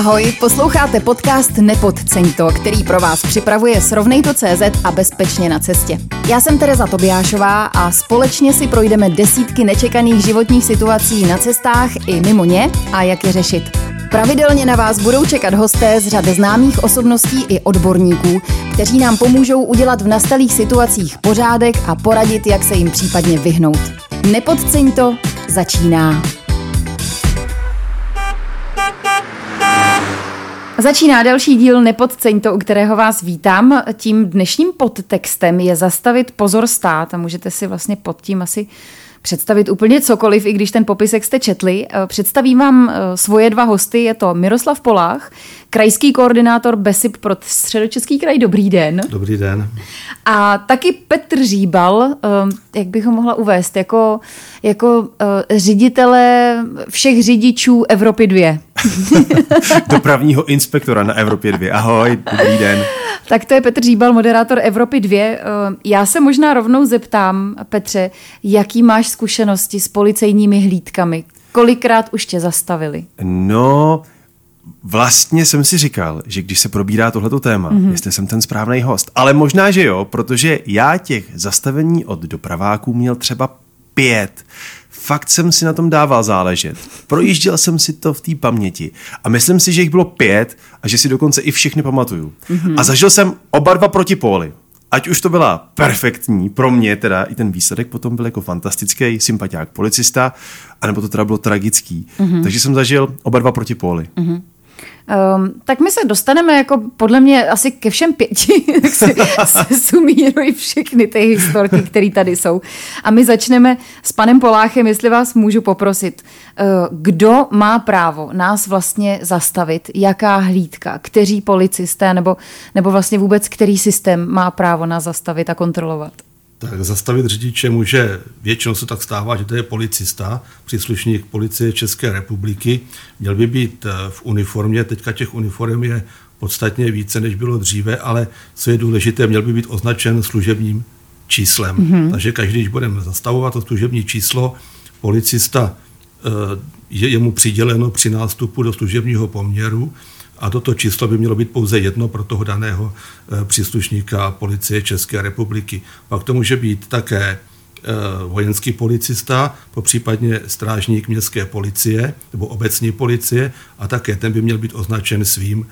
Ahoj, posloucháte podcast Nepodceň to, který pro vás připravuje Srovnejto.cz a Bezpečně na cestě. Já jsem Tereza Tobiášová a společně si projdeme desítky nečekaných životních situací na cestách i mimo ně a jak je řešit. Pravidelně na vás budou čekat hosté z řady známých osobností i odborníků, kteří nám pomůžou udělat v nastalých situacích pořádek a poradit, jak se jim případně vyhnout. Nepodceň to, začíná. Začíná další díl Nepodceň to, u kterého vás vítám. Tím dnešním podtextem je zastavit pozor stát a můžete si vlastně pod tím asi představit úplně cokoliv, i když ten popisek jste četli. Eh, představím vám eh, svoje dva hosty, je to Miroslav Polách, krajský koordinátor BESIP pro středočeský kraj. Dobrý den. Dobrý den. A taky Petr Říbal, eh, jak bych ho mohla uvést, jako, jako ředitele všech řidičů Evropy 2. Dopravního inspektora na Evropě 2. Ahoj, dobrý den. Tak to je Petr Říbal, moderátor Evropy 2. Eh, já se možná rovnou zeptám, Petře, jaký máš zkušenosti s policejními hlídkami? Kolikrát už tě zastavili? No, Vlastně jsem si říkal, že když se probírá tohleto téma, mm-hmm. jestli jsem ten správný host. Ale možná, že jo, protože já těch zastavení od dopraváků měl třeba pět fakt jsem si na tom dával záležet. Projížděl jsem si to v té paměti a myslím si, že jich bylo pět a že si dokonce i všechny pamatuju. Mm-hmm. A zažil jsem oba dva protipóly. Ať už to byla perfektní, pro mě teda i ten výsledek potom byl jako fantastický, sympatiák policista, anebo to teda bylo tragický. Mm-hmm. Takže jsem zažil oba dva protipóly. Mm-hmm. Um, tak my se dostaneme jako podle mě asi ke všem pěti, tak si se sumírují všechny ty historky, které tady jsou. A my začneme s panem Poláchem, jestli vás můžu poprosit. Uh, kdo má právo nás vlastně zastavit? Jaká hlídka? Kteří policisté? Nebo, nebo vlastně vůbec který systém má právo nás zastavit a kontrolovat? Tak zastavit řidiče může, většinou se tak stává, že to je policista, příslušník policie České republiky. Měl by být eh, v uniformě, teďka těch uniform je podstatně více, než bylo dříve, ale co je důležité, měl by být označen služebním číslem. Mm-hmm. Takže každý, když budeme zastavovat to služební číslo, policista eh, je jemu přiděleno při nástupu do služebního poměru a toto číslo by mělo být pouze jedno pro toho daného eh, příslušníka policie České republiky. Pak to může být také eh, vojenský policista, po případně strážník městské policie nebo obecní policie a také ten by měl být označen svým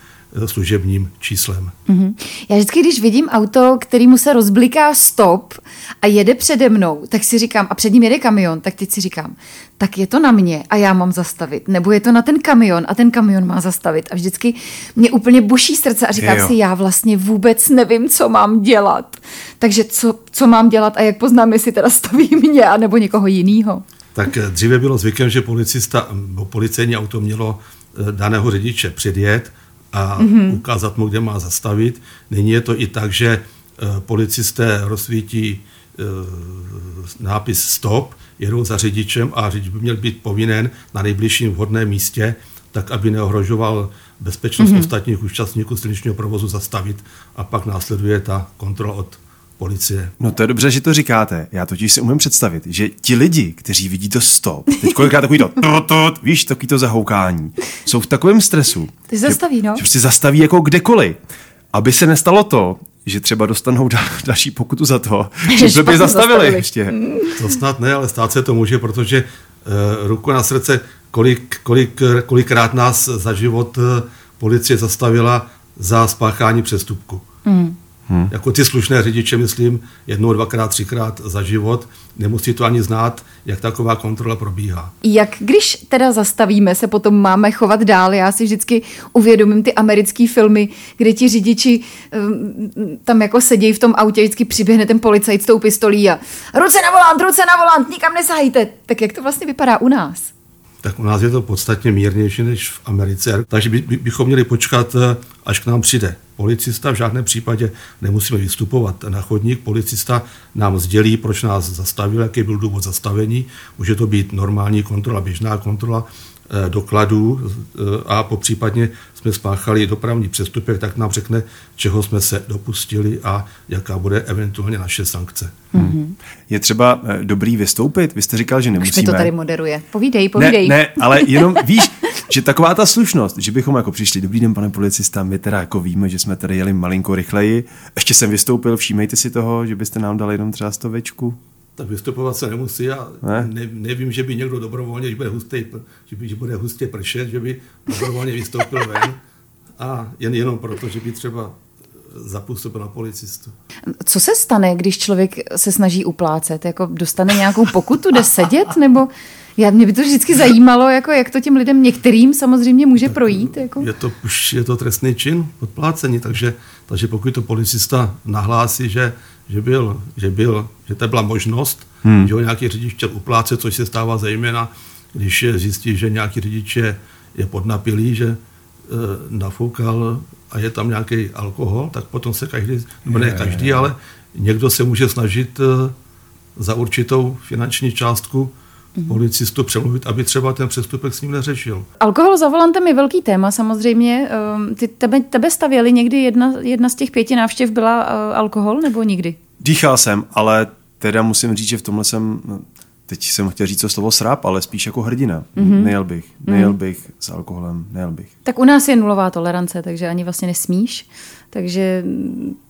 služebním číslem. Mm-hmm. Já vždycky, když vidím auto, který mu se rozbliká stop a jede přede mnou, tak si říkám, a před ním jede kamion, tak teď si říkám, tak je to na mě a já mám zastavit, nebo je to na ten kamion a ten kamion má zastavit. A vždycky mě úplně buší srdce a říkám si, já vlastně vůbec nevím, co mám dělat. Takže co, co mám dělat a jak poznám, jestli teda staví mě a nebo někoho jiného. Tak dříve bylo zvykem, že policista, policejní auto mělo eh, daného řidiče předjet a mm-hmm. ukázat mu, kde má zastavit. Nyní je to i tak, že eh, policisté rozsvítí eh, nápis stop, jedou za řidičem a řidič by měl být povinen na nejbližším vhodném místě, tak aby neohrožoval bezpečnost mm-hmm. ostatních účastníků silničního provozu zastavit a pak následuje ta kontrola od policie. No to je dobře, že to říkáte. Já totiž si umím představit, že ti lidi, kteří vidí to stop, teď kolikrát takový to, to, to víš, takový to zahoukání, jsou v takovém stresu. Ty zastaví, že, no. Že prostě zastaví jako kdekoliv. Aby se nestalo to, že třeba dostanou dal, další pokutu za to, že by zastavili, zastavili ještě. To snad ne, ale stát se to může, protože uh, ruku na srdce, kolik, kolik, kolikrát nás za život uh, policie zastavila za spáchání přestupku. Mm. Hmm. Jako ty slušné řidiče, myslím, jednou, dvakrát, třikrát za život. Nemusí to ani znát, jak taková kontrola probíhá. Jak když teda zastavíme, se potom máme chovat dál? Já si vždycky uvědomím ty americké filmy, kde ti řidiči um, tam jako sedí v tom autě, vždycky přiběhne ten policajt s tou pistolí a ruce na volant, ruce na volant, nikam nesahejte. Tak jak to vlastně vypadá u nás? Tak u nás je to podstatně mírnější než v Americe. Takže by, by, bychom měli počkat, eh, až k nám přijde policista. V žádném případě nemusíme vystupovat na chodník. Policista nám sdělí, proč nás zastavil, jaký byl důvod zastavení. Může to být normální kontrola, běžná kontrola eh, dokladů eh, a po případně jsme spáchali dopravní přestupek, tak nám řekne, čeho jsme se dopustili a jaká bude eventuálně naše sankce. Hmm. Je třeba dobrý vystoupit? Vy jste říkal, že nemusíme. Už mi to tady moderuje. Povídej, povídej. Ne, ne ale jenom víš, že taková ta slušnost, že bychom jako přišli, dobrý den, pane policista, my teda jako víme, že jsme tady jeli malinko rychleji, ještě jsem vystoupil, všímejte si toho, že byste nám dali jenom třeba stovečku. Tak vystupovat se nemusí. Já ne? Ne, nevím, že by někdo dobrovolně, že bude hustý, že, by, že bude hustě pršet, že by dobrovolně vystoupil ven. A jen jenom proto, že by třeba zapůsobil na policistu. Co se stane, když člověk se snaží uplácet? Jako dostane nějakou pokutu, jde sedět? Nebo já, mě by to vždycky zajímalo, jako jak to těm lidem některým samozřejmě může tak projít. Jako. Je to už je to trestný čin podplácení, takže, takže pokud to policista nahlásí, že, že, byl, že, byl, že to byla možnost, hmm. že ho nějaký řidič chtěl uplácet, což se stává zejména, když zjistí, že nějaký řidič je, je podnapilý, že e, nafoukal a je tam nějaký alkohol, tak potom se každý, nebo ne každý, ale někdo se může snažit e, za určitou finanční částku mm-hmm. policistu přemluvit, aby třeba ten přestupek s ním neřešil. Alkohol za volantem je velký téma samozřejmě. Ehm, ty, tebe, tebe stavěli někdy jedna, jedna z těch pěti návštěv byla uh, alkohol nebo nikdy? Dýchal jsem, ale teda musím říct, že v tomhle jsem, no, teď jsem chtěl říct to slovo sráp, ale spíš jako hrdina. Mm-hmm. Nejel bych, nejel mm-hmm. bych s alkoholem, nejel bych. Tak u nás je nulová tolerance, takže ani vlastně nesmíš. Takže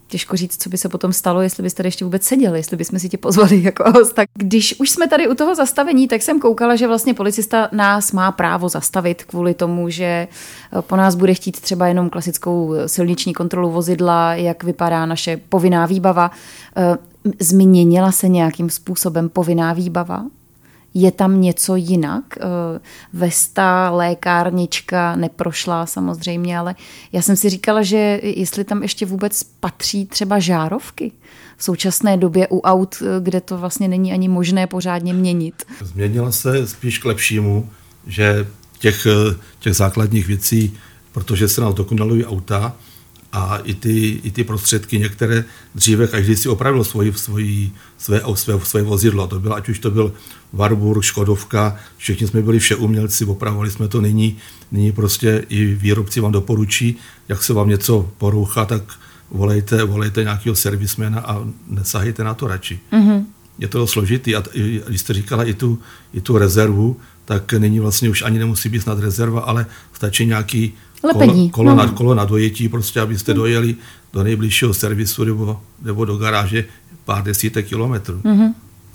těžko říct, co by se potom stalo, jestli byste tady ještě vůbec seděli, jestli bychom si tě pozvali jako host. Tak když už jsme tady u toho zastavení, tak jsem koukala, že vlastně policista nás má právo zastavit kvůli tomu, že eh, po nás bude chtít třeba jenom klasickou silniční kontrolu vozidla, jak vypadá naše povinná výbava. Eh, změnila se nějakým způsobem povinná výbava? Je tam něco jinak. Eh, Vesta, lékárnička neprošla samozřejmě, ale já jsem si říkala, že jestli tam ještě vůbec patří třeba žárovky v současné době u aut, eh, kde to vlastně není ani možné pořádně měnit. Změnila se spíš k lepšímu, že těch, eh, těch základních věcí, protože se nás dokonalují auta, a i ty, i ty prostředky, některé dříve každý si opravil svoji, svoji, své, své, své vozidlo. To bylo, ať už to byl Warburg, Škodovka, všichni jsme byli vše umělci, opravovali jsme to nyní. Nyní prostě i výrobci vám doporučí, jak se vám něco porouchá, tak volejte, volejte nějakého servismena a nesahejte na to radši. Mm-hmm. Je to složitý a když jste říkala i tu, i tu rezervu, tak nyní vlastně už ani nemusí být snad rezerva, ale stačí nějaký Lepení. Kolo, kolo, no. na, kolo na dojetí, prostě abyste dojeli do nejbližšího servisu nebo, nebo do garáže pár desítek kilometrů. Mm-hmm.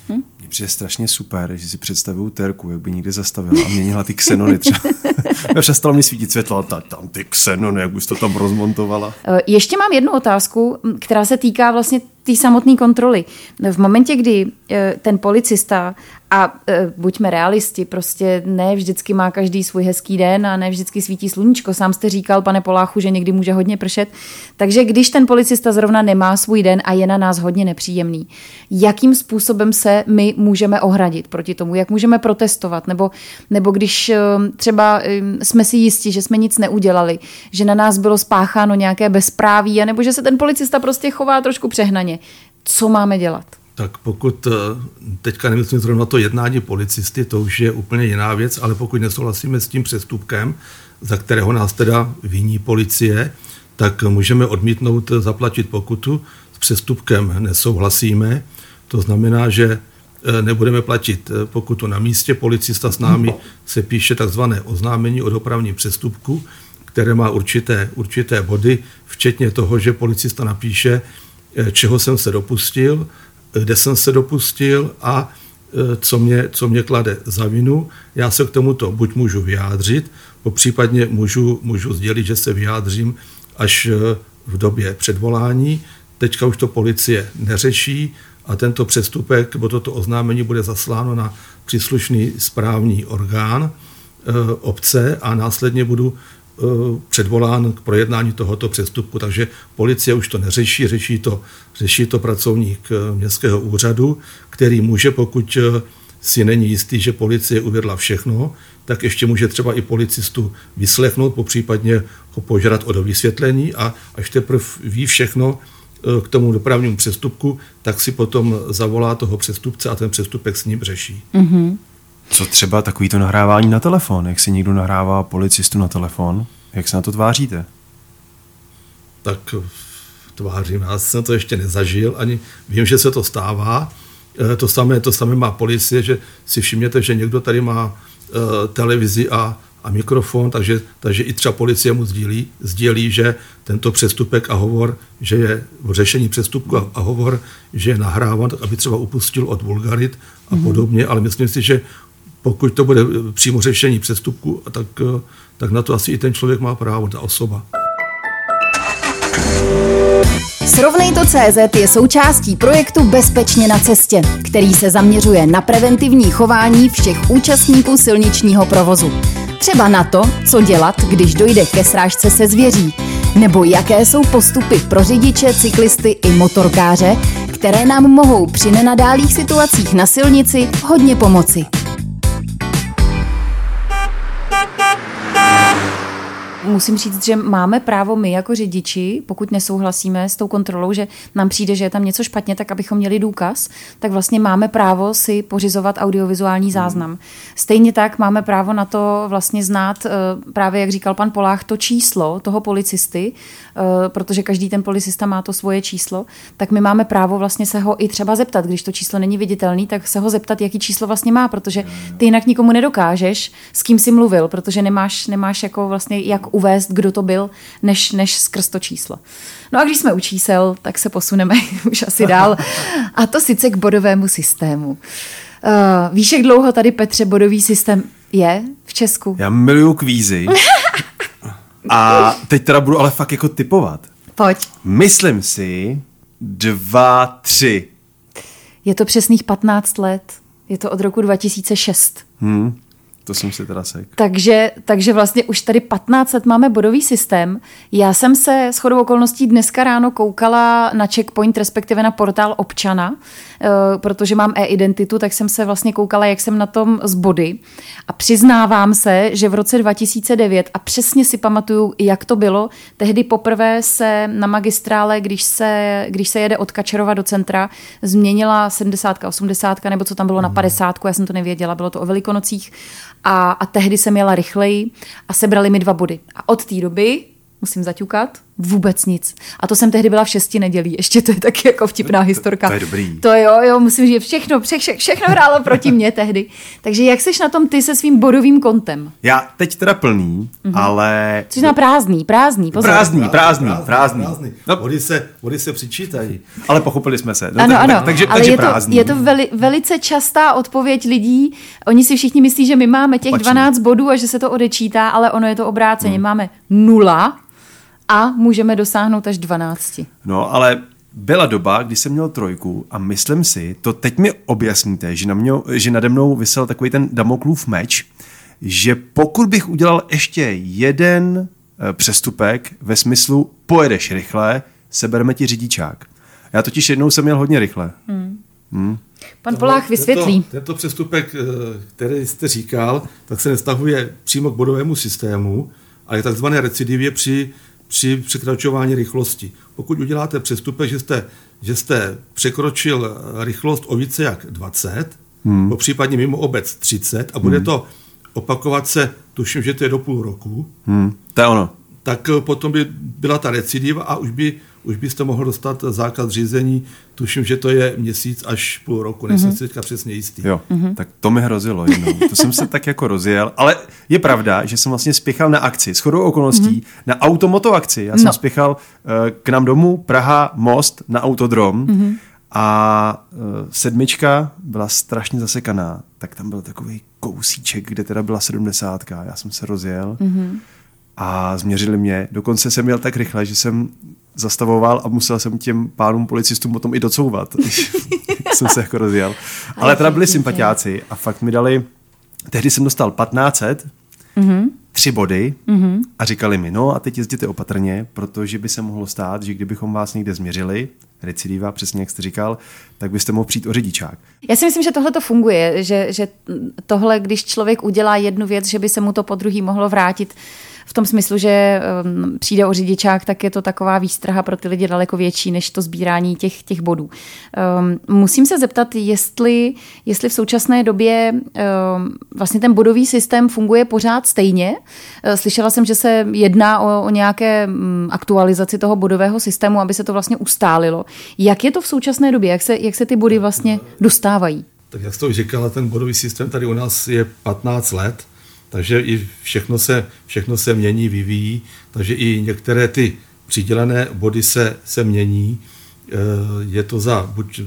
Hm? Mně přijde strašně super, že si představuju terku, jak by někde zastavila a měnila ty xenony třeba. Přestalo mi svítit světlo, ta, tam ty xenony, jak bys to tam rozmontovala. Eh, ještě mám jednu otázku, která se týká vlastně té samotné kontroly. V momentě, kdy eh, ten policista a e, buďme realisti, prostě ne vždycky má každý svůj hezký den a ne vždycky svítí sluníčko. Sám jste říkal, pane Poláchu, že někdy může hodně pršet. Takže když ten policista zrovna nemá svůj den a je na nás hodně nepříjemný, jakým způsobem se my můžeme ohradit proti tomu? Jak můžeme protestovat? Nebo, nebo když e, třeba e, jsme si jistí, že jsme nic neudělali, že na nás bylo spácháno nějaké bezpráví, nebo že se ten policista prostě chová trošku přehnaně. Co máme dělat? Tak pokud, eh, teďka nemyslím zrovna to jednání policisty, to už je úplně jiná věc, ale pokud nesouhlasíme s tím přestupkem, za kterého nás teda viní policie, tak můžeme odmítnout zaplatit pokutu. S přestupkem nesouhlasíme, to znamená, že eh, nebudeme platit eh, pokutu na místě. Policista s námi se píše takzvané oznámení o dopravním přestupku, které má určité, určité body, včetně toho, že policista napíše, čeho jsem se dopustil, kde jsem se dopustil a e, co mě, co mě klade za vinu. Já se k tomuto buď můžu vyjádřit, po případně můžu, můžu sdělit, že se vyjádřím až e, v době předvolání. Teďka už to policie neřeší a tento přestupek nebo toto oznámení bude zasláno na příslušný správní orgán e, obce a následně budu předvolán k projednání tohoto přestupku, takže policie už to neřeší, řeší to, řeší to pracovník eh, městského úřadu, který může, pokud eh, si není jistý, že policie uvědla všechno, tak ještě může třeba i policistu vyslechnout, popřípadně ho požádat o dovysvětlení a až teprve ví všechno k tomu dopravnímu přestupku, tak si potom zavolá toho přestupce a ten přestupek s ním řeší. Mm-hmm. Co třeba takový to nahrávání na telefon? Jak si někdo nahrává policistu na telefon? Jak se na to tváříte? Tak tvářím, já jsem to ještě nezažil, ani vím, že se to stává. Eh, to samé, to samé má policie, že si všimněte, že někdo tady má uh, televizi a, a mikrofon, takže, takže i třeba policie mu sdílí, sdělí, že tento přestupek a hovor, že je v řešení přestupku a, a hovor, že je nahráván, tak aby třeba upustil od vulgarit a mm-hmm. podobně, ale myslím si, že pokud to bude přímo řešení přestupku, tak, tak na to asi i ten člověk má právo, ta osoba. Srovnej to CZ je součástí projektu Bezpečně na cestě, který se zaměřuje na preventivní chování všech účastníků silničního provozu. Třeba na to, co dělat, když dojde ke srážce se zvěří, nebo jaké jsou postupy pro řidiče, cyklisty i motorkáře, které nám mohou při nenadálých situacích na silnici hodně pomoci. Musím říct, že máme právo my jako řidiči, pokud nesouhlasíme s tou kontrolou, že nám přijde, že je tam něco špatně, tak abychom měli důkaz, tak vlastně máme právo si pořizovat audiovizuální záznam. Stejně tak máme právo na to vlastně znát, eh, právě jak říkal pan Polách, to číslo toho policisty, eh, protože každý ten policista má to svoje číslo, tak my máme právo vlastně se ho i třeba zeptat, když to číslo není viditelný, tak se ho zeptat, jaký číslo vlastně má, protože ty jinak nikomu nedokážeš, s kým si mluvil, protože nemáš, nemáš jako vlastně jak uvést, kdo to byl, než, než skrz to číslo. No a když jsme u čísel, tak se posuneme už asi dál. A to sice k bodovému systému. Uh, víš, jak dlouho tady, Petře, bodový systém je v Česku? Já miluju kvízy. a teď teda budu ale fakt jako typovat. Pojď. Myslím si dva, tři. Je to přesných 15 let. Je to od roku 2006. Hmm. To jsem si teda sek. Takže, takže vlastně už tady 15 let máme bodový systém. Já jsem se s chodou okolností dneska ráno koukala na checkpoint, respektive na portál občana, eh, protože mám e-identitu, tak jsem se vlastně koukala, jak jsem na tom z body. A přiznávám se, že v roce 2009, a přesně si pamatuju, jak to bylo, tehdy poprvé se na magistrále, když se, když se jede od Kačerova do centra, změnila 70, 80, nebo co tam bylo na 50, já jsem to nevěděla, bylo to o velikonocích a, a tehdy jsem jela rychleji a sebrali mi dva body. A od té doby musím zaťukat, vůbec nic. A to jsem tehdy byla v šesti nedělí, ještě to je taky jako vtipná historka. To je dobrý. To jo, jo, musím říct, všechno, vše, vše, všechno hrálo proti mně tehdy. Takže jak seš na tom ty se svým bodovým kontem? Já teď teda plný, mm-hmm. ale... Jsi na prázdný, prázdný, pozor. Prázdný, prázdný, prázdný. prázdný. No. Vody, se, vody se přičítají. Ale pochopili jsme se. No, ano, tak, ano, tak, takže, ale takže je prázdný. to, je to veli, velice častá odpověď lidí. Oni si všichni myslí, že my máme těch Opačný. 12 bodů a že se to odečítá, ale ono je to obráceně. Hmm. Máme nula a můžeme dosáhnout až 12. No, ale byla doba, kdy jsem měl trojku a myslím si, to teď mi objasníte, že, na mě, že nade mnou vysel takový ten Damoklův meč, že pokud bych udělal ještě jeden eh, přestupek ve smyslu pojedeš rychle, sebereme ti řidičák. Já totiž jednou jsem měl hodně rychle. Hmm. Hmm. Pan Polách vysvětlí. Tento, tento přestupek, eh, který jste říkal, tak se nestahuje přímo k bodovému systému, ale je takzvané recidivě při při překračování rychlosti. Pokud uděláte přestupek, že jste, že jste překročil rychlost o více jak 20, hmm. po případně mimo obec 30 a bude hmm. to opakovat se, tuším, že to je do půl roku, hmm. to je ono. tak potom by byla ta recidiva a už by už byste mohl dostat zákaz řízení. Tuším, že to je měsíc až půl roku, nejsem mm-hmm. si teďka přesně jistý. Jo, mm-hmm. tak to mi hrozilo jenom. To jsem se tak jako rozjel. Ale je pravda, že jsem vlastně spěchal na akci. S chodou okolností mm-hmm. na automoto akci. Já jsem no. spěchal uh, k nám domů, Praha, Most na autodrom. Mm-hmm. A uh, sedmička byla strašně zasekaná. Tak tam byl takový kousíček, kde teda byla sedmdesátka. Já jsem se rozjel. Mm-hmm a změřili mě. Dokonce jsem měl tak rychle, že jsem zastavoval a musel jsem těm pánům policistům potom i docouvat. jsem se jako rozjel. Ale teda byli sympatiáci a fakt mi dali, tehdy jsem dostal 1500, mm-hmm. tři body mm-hmm. a říkali mi, no a teď jezděte opatrně, protože by se mohlo stát, že kdybychom vás někde změřili, recidiva, přesně jak jste říkal, tak byste mohl přijít o řidičák. Já si myslím, že tohle to funguje, že, že tohle, když člověk udělá jednu věc, že by se mu to po druhý mohlo vrátit, v tom smyslu, že um, přijde o řidičák, tak je to taková výstraha pro ty lidi daleko větší než to sbírání těch, těch bodů. Um, musím se zeptat, jestli, jestli v současné době um, vlastně ten bodový systém funguje pořád stejně. Uh, slyšela jsem, že se jedná o, o nějaké um, aktualizaci toho bodového systému, aby se to vlastně ustálilo. Jak je to v současné době? Jak se, jak se ty body vlastně dostávají? Tak jak jste už říkala, ten bodový systém tady u nás je 15 let takže i všechno se, všechno se mění, vyvíjí, takže i některé ty přidělené body se, se mění. Eh, je to za buď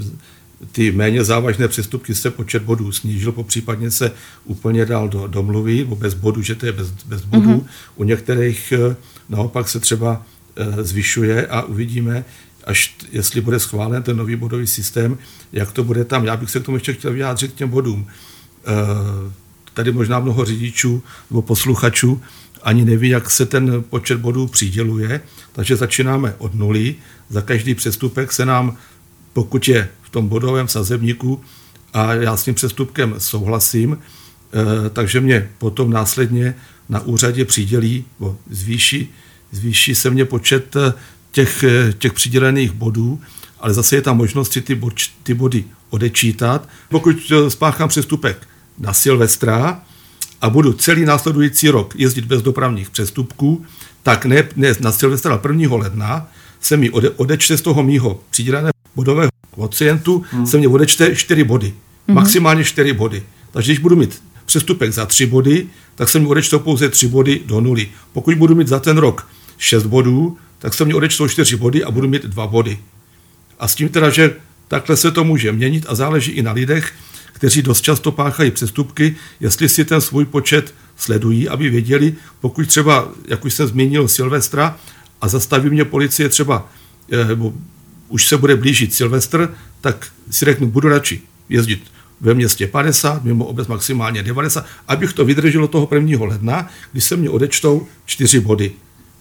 ty méně závažné přestupky se počet bodů snížil, po případně se úplně dal do domluvy, nebo bez bodu, že to je bez, bez bodů. Mm-hmm. U některých eh, naopak se třeba eh, zvyšuje a uvidíme, až jestli bude schválen ten nový bodový systém, jak to bude tam. Já bych se k tomu ještě chtěl vyjádřit k těm bodům. Tady možná mnoho řidičů nebo posluchačů ani neví, jak se ten počet bodů přiděluje, takže začínáme od nuly. Za každý přestupek se nám, pokud je v tom bodovém sazebníku, a já s tím přestupkem souhlasím, eh, takže mě potom následně na úřadě přidělí, bo zvýší, zvýší se mě počet eh, těch, eh, těch přidělených bodů, ale zase je tam možnost si ty, bod, ty body odečítat. Pokud spáchám přestupek na Silvestra, a budu celý následující rok jezdit bez dopravních přestupků, tak ne, ne na Silvestra 1. ledna se mi ode, odečte z toho mýho přiděleného bodového kvocientu, hmm. se mi odečte 4 body. Hmm. Maximálně 4 body. Takže když budu mít přestupek za 3 body, tak se mi odečtou pouze 3 body do nuly. Pokud budu mít za ten rok 6 bodů, tak se mi odečtou 4 body a budu mít 2 body. A s tím teda, že takhle se to může měnit a záleží i na lidech, kteří dost často páchají přestupky, jestli si ten svůj počet sledují, aby věděli, pokud třeba, jak už jsem zmínil, Silvestra a zastaví mě policie třeba, eh, nebo už se bude blížit Silvestr, tak si řeknu, budu radši jezdit ve městě 50, mimo obec maximálně 90, abych to vydrželo toho 1. ledna, když se mě odečtou 4 body.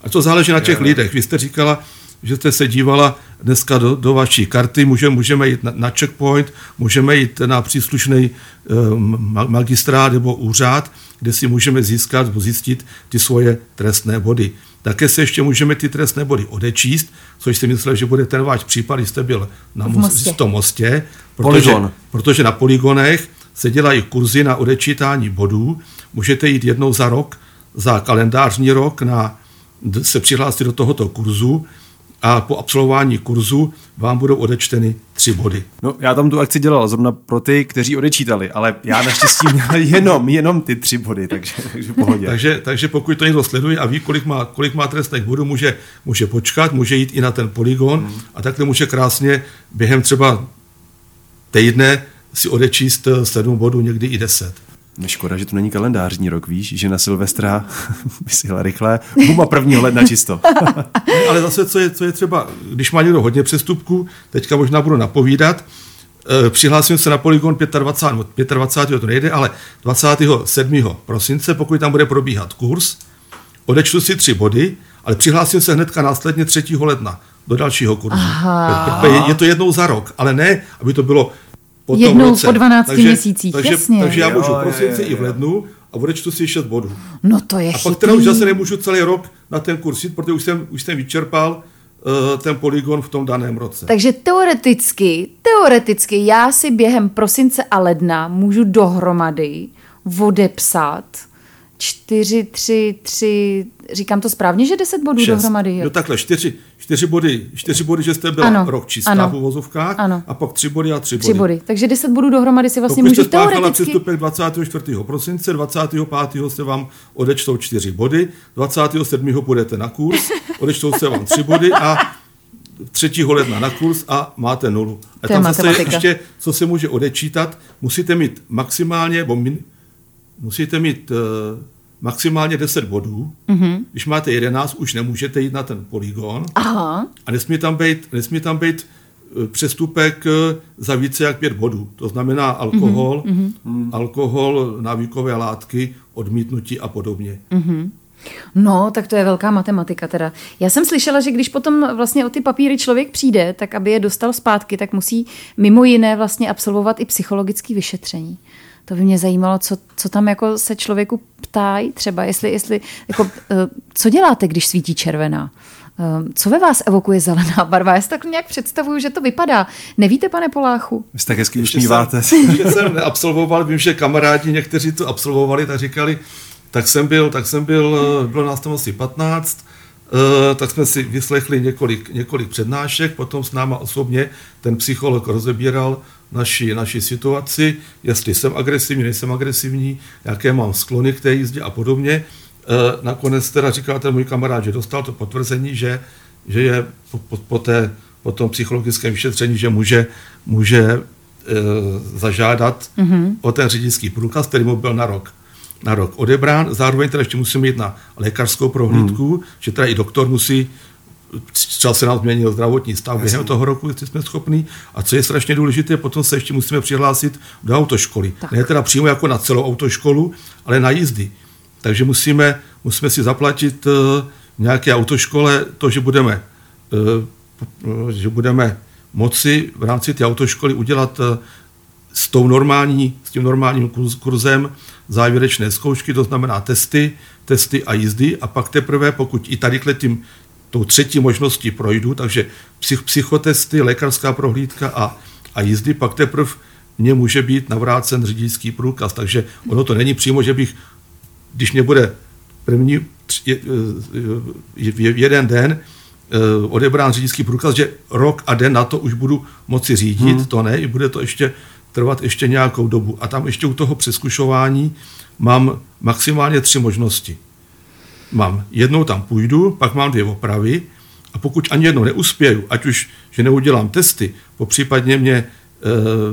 A to záleží na těch lidech. Vy jste říkala, že jste se dívala dneska do, do vaší karty, můžeme, můžeme jít na, na checkpoint, můžeme jít na příslušný eh, magistrát nebo úřad, kde si můžeme získat nebo zjistit ty svoje trestné body. Také se ještě můžeme ty trestné body odečíst, což si myslel, že bude ten váš případ, jste byl na mostě. tom mostě, protože, protože na poligonech se dělají kurzy na odečítání bodů. Můžete jít jednou za rok, za kalendářní rok, na, se přihlásit do tohoto kurzu a po absolvování kurzu vám budou odečteny tři body. No, já tam tu akci dělal zrovna pro ty, kteří odečítali, ale já naštěstí měl jenom, jenom ty tři body, takže, takže pohodě. takže, takže pokud to někdo sleduje a ví, kolik má, kolik má trestných bodů, může, může počkat, může jít i na ten poligon hmm. a takhle může krásně během třeba týdne si odečíst sedm bodů, někdy i deset. Škoda, že to není kalendářní rok, víš, že na Silvestra by si jela rychle, bum a prvního ledna čisto. Ale zase, co je, co je třeba, když má někdo hodně přestupků, teďka možná budu napovídat, e, přihlásím se na Polygon 25, 25. to nejde, ale 27. prosince, pokud tam bude probíhat kurz, odečtu si tři body, ale přihlásím se hnedka následně 3. ledna do dalšího kurzu. Aha. Je, je to jednou za rok, ale ne, aby to bylo po Jednou roce. po 12 takže, měsících, takže, jasně. Takže já můžu v prosinci i v lednu a odečtu si 6 bodů. No to je A chytrý. pak teda už zase nemůžu celý rok na ten kurz jít, protože už jsem, už jsem vyčerpal uh, ten poligon v tom daném roce. Takže teoreticky, teoreticky já si během prosince a ledna můžu dohromady odepsat 4, 3, 3, říkám to správně, že 10 bodů Šest. dohromady. Jo, no takhle, 4, 4 body, 4 body, že jste byla ano, rok čistá ano, v uvozovkách ano. a pak 3 body a 3 body. 3 body. Takže 10 bodů dohromady si vlastně můžu teoreticky... přestupek 24. prosince, 25. se vám odečtou 4 body, 27. budete na kurz, odečtou se vám 3 body a 3. ledna na kurz a máte nulu. A tam zase ještě, co se může odečítat, musíte mít maximálně, bo min, musíte mít uh, maximálně 10 bodů. Mm-hmm. Když máte 11, už nemůžete jít na ten poligon. Aha. A nesmí tam být, nesmí tam být uh, přestupek uh, za více jak 5 bodů. To znamená alkohol, mm-hmm. alkohol, návykové látky, odmítnutí a podobně. Mm-hmm. No, tak to je velká matematika teda. Já jsem slyšela, že když potom vlastně o ty papíry člověk přijde, tak aby je dostal zpátky, tak musí mimo jiné vlastně absolvovat i psychologické vyšetření to by mě zajímalo, co, co tam jako se člověku ptají třeba, jestli, jestli jako, eh, co děláte, když svítí červená? Eh, co ve vás evokuje zelená barva? Já si tak nějak představuju, že to vypadá. Nevíte, pane Poláchu? Vy jste tak hezky usmíváte. Jsem, jsem neabsolvoval, vím, že kamarádi někteří to absolvovali, tak říkali, tak jsem byl, tak jsem byl, eh, bylo nás tam asi 15, tak jsme si vyslechli několik, několik přednášek, potom s náma osobně ten psycholog rozebíral naši, naši situaci, jestli jsem agresivní, nejsem agresivní, jaké mám sklony k té jízdě a podobně. E, nakonec teda říkal ten můj kamarád, že dostal to potvrzení, že, že je po, po, po, té, po tom psychologickém vyšetření, že může, může e, zažádat mm-hmm. o ten řidičský průkaz, který mu byl na rok na rok odebrán. Zároveň teda ještě musím jít na lékařskou prohlídku, mm. že teda i doktor musí třeba se nám změnil zdravotní stav během toho roku, jestli jsme schopní. A co je strašně důležité, potom se ještě musíme přihlásit do autoškoly. Tak. Ne teda přímo jako na celou autoškolu, ale na jízdy. Takže musíme, musíme si zaplatit uh, nějaké autoškole to, že budeme, uh, že budeme moci v rámci té autoškoly udělat uh, s, tou normální, s tím normálním kurzem závěrečné zkoušky, to znamená testy, testy a jízdy a pak teprve, pokud i tady tím tou třetí možností projdu, takže psych, psychotesty, lékařská prohlídka a, a jízdy, pak teprve mně může být navrácen řidičský průkaz. Takže ono to není přímo, že bych, když mě bude první tři, jeden den eh, odebrán řidičský průkaz, že rok a den na to už budu moci řídit, hmm. to ne, i bude to ještě trvat ještě nějakou dobu. A tam ještě u toho přeskušování mám maximálně tři možnosti mám jednou tam půjdu, pak mám dvě opravy a pokud ani jednou neuspěju, ať už, že neudělám testy, po případně mě e,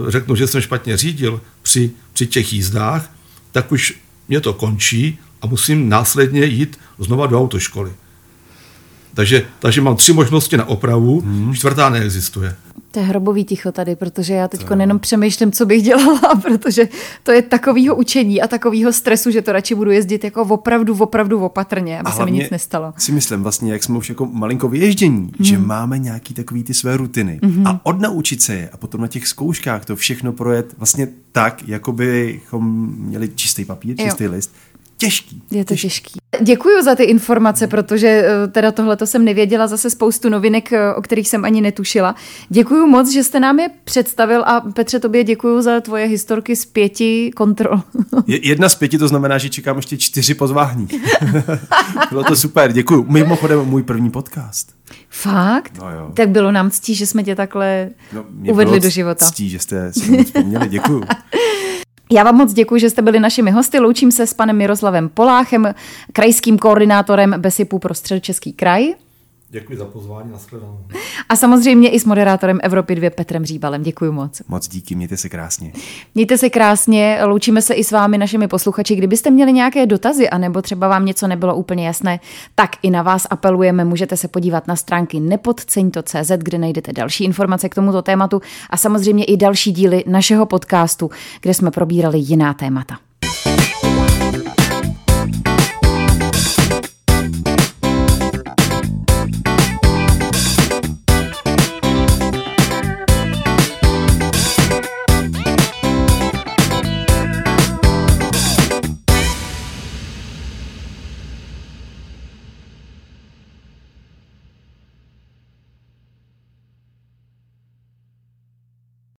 řeknu, že jsem špatně řídil při, při těch jízdách, tak už mě to končí a musím následně jít znova do autoškoly. Takže, takže mám tři možnosti na opravu, hmm. čtvrtá neexistuje. To je hrobový ticho tady, protože já teď jenom přemýšlím, co bych dělala, protože to je takového učení a takového stresu, že to radši budu jezdit jako opravdu, opravdu opatrně, aby a se mi nic nestalo. si myslím vlastně, jak jsme už jako malinko vyježdění, hmm. že máme nějaký takový ty své rutiny hmm. a odnaučit se je a potom na těch zkouškách to všechno projet vlastně tak, jako bychom měli čistý papír, čistý jo. list, těžký. Je to těžký. těžký. Děkuji za ty informace, protože eh, teda tohle to jsem nevěděla, zase spoustu novinek, eh, o kterých jsem ani netušila. Děkuji moc, že jste nám je představil a Petře, tobě děkuji za tvoje historky z pěti kontrol. Jedna z pěti, to znamená, že čekám ještě čtyři pozvání. bylo to super, děkuji. Mimochodem můj první podcast. Fakt? No jo. Tak bylo nám ctí, že jsme tě takhle no, uvedli do života. Ctí, že jste si vzpomněli, děkuji. Já vám moc děkuji, že jste byli našimi hosty. Loučím se s panem Miroslavem Poláchem, krajským koordinátorem BESIPu pro středočeský kraj. Děkuji za pozvání, nashledanou. A samozřejmě i s moderátorem Evropy 2 Petrem Říbalem. Děkuji moc. Moc díky, mějte se krásně. Mějte se krásně, loučíme se i s vámi, našimi posluchači. Kdybyste měli nějaké dotazy, anebo třeba vám něco nebylo úplně jasné, tak i na vás apelujeme. Můžete se podívat na stránky nepodceň.cz, kde najdete další informace k tomuto tématu a samozřejmě i další díly našeho podcastu, kde jsme probírali jiná témata.